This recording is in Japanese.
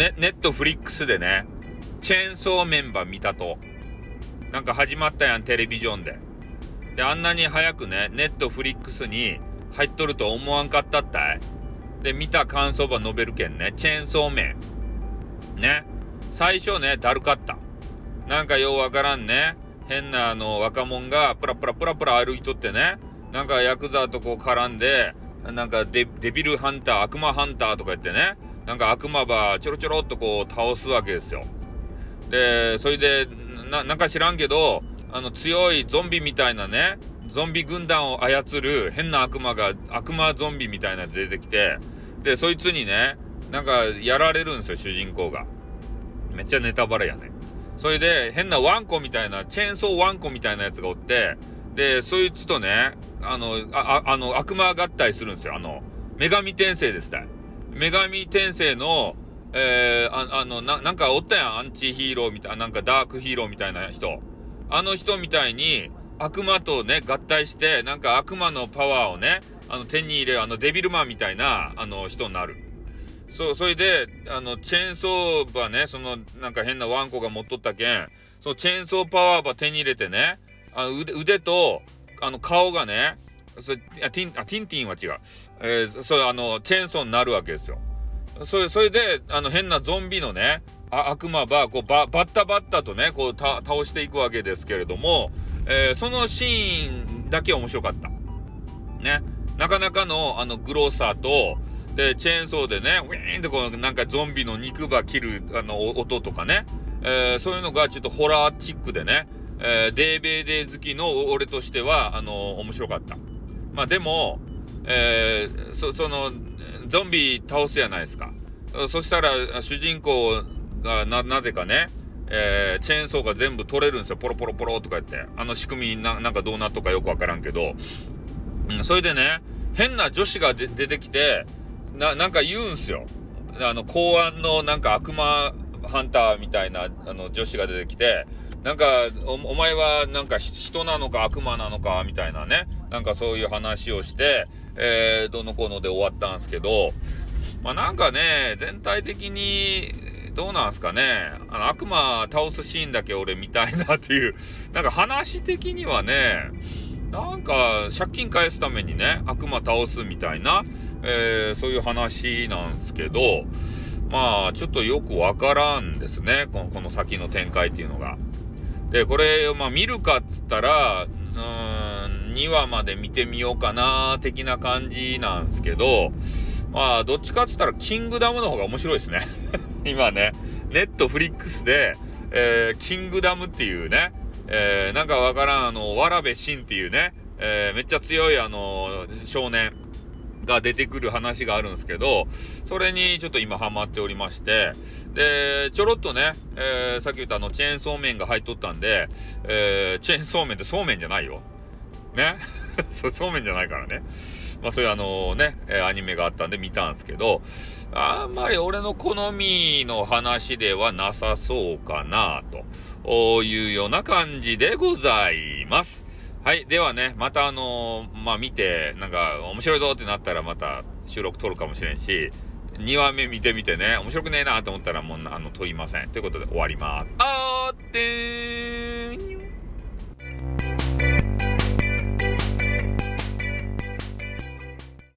ネネットフリックスでね、チェーンソーメンバー見たと。なんか始まったやん、テレビジョンで。で、あんなに早くね、ネットフリックスに入っとると思わんかったったい。で、見た感想ば述べるけんね、チェーンソーメン。ね。最初ね、だるかった。なんかようわからんね。変なあの若者がプラプラプラプラ歩いとってね。なんかヤクザとこう絡んで、なんかデビルハンター、悪魔ハンターとか言ってね。なんか悪魔ばちょろちょろっとこう倒すわけですよ。で、それで、な、なんか知らんけど、あの強いゾンビみたいなね、ゾンビ軍団を操る変な悪魔が、悪魔ゾンビみたいなやつ出てきて、で、そいつにね、なんかやられるんですよ、主人公が。めっちゃネタバレやね。それで、変なワンコみたいな、チェーンソーワンコみたいなやつがおって、で、そいつとね、あの、あ、あの、悪魔合体するんですよ。あの、女神転生ですたい女神転生の、えー、ああのな、なんかおったやん、アンチヒーローみたいな、なんかダークヒーローみたいな人。あの人みたいに、悪魔とね、合体して、なんか悪魔のパワーをね、あの、手に入れる、あの、デビルマンみたいな、あの、人になる。そう、それで、あの、チェーンソーバーね、その、なんか変なワンコが持っとったけん、そのチェーンソーパワーば手に入れてね、あの腕腕と、あの、顔がね、そあティンあティンティンは違う。えー、そう、あの、チェーンソーになるわけですよ。それ、それで、あの、変なゾンビのね、あ悪魔ば、こう、ババッタバッタとね、こう、倒していくわけですけれども、えー、そのシーンだけ面白かった。ね。なかなかの、あの、グローサと、で、チェーンソーでね、ウィーンってこう、なんかゾンビの肉ば切る、あの、音とかね、えー、そういうのがちょっとホラーチックでね、えー、デーベーデー好きの俺としては、あの面白かった。まあでも、えー、そ、その、ゾンビ倒すじゃないですか。そしたら、主人公がな、なぜかね、えー、チェーンソーが全部取れるんですよ。ポロポロポロとか言って。あの仕組みな、なんかどうなっとかよくわからんけど。うん、それでね、変な女子が出てきて、な、なんか言うんすよ。あの、公安のなんか悪魔ハンターみたいな、あの、女子が出てきて、なんかお、お前はなんか人なのか悪魔なのかみたいなね、なんかそういう話をして、えー、どのこので終わったんですけど、まあなんかね、全体的に、どうなんすかね、あの悪魔倒すシーンだけ俺見たいなっていう、なんか話的にはね、なんか借金返すためにね、悪魔倒すみたいな、えー、そういう話なんすけど、まあちょっとよくわからんですね、このこの先の展開っていうのが。で、これ、まあ見るかっつったら、うーん、2話まで見てみようかな、的な感じなんすけど、まあ、どっちかっつったら、キングダムの方が面白いですね。今ね、ネットフリックスで、えー、キングダムっていうね、えー、なんかわからん、あの、わらべしんっていうね、えー、めっちゃ強い、あの、少年が出てくる話があるんですけど、それにちょっと今ハマっておりまして、で、ちょろっとね、えー、さっき言ったあの、チェーンソーメンが入っとったんで、えー、チェーンソーメンってそうめんじゃないよ。ね そそうめんじゃないからね。まあそういうあのね、えアニメがあったんで見たんですけど、あんまり俺の好みの話ではなさそうかな、というような感じでございます。はい。ではね、またあのー、まあ見て、なんか面白いぞってなったらまた収録撮るかもしれんし、2話目見てみてね、面白くねえなと思ったらもうあの撮りません。ということで終わります。あーってー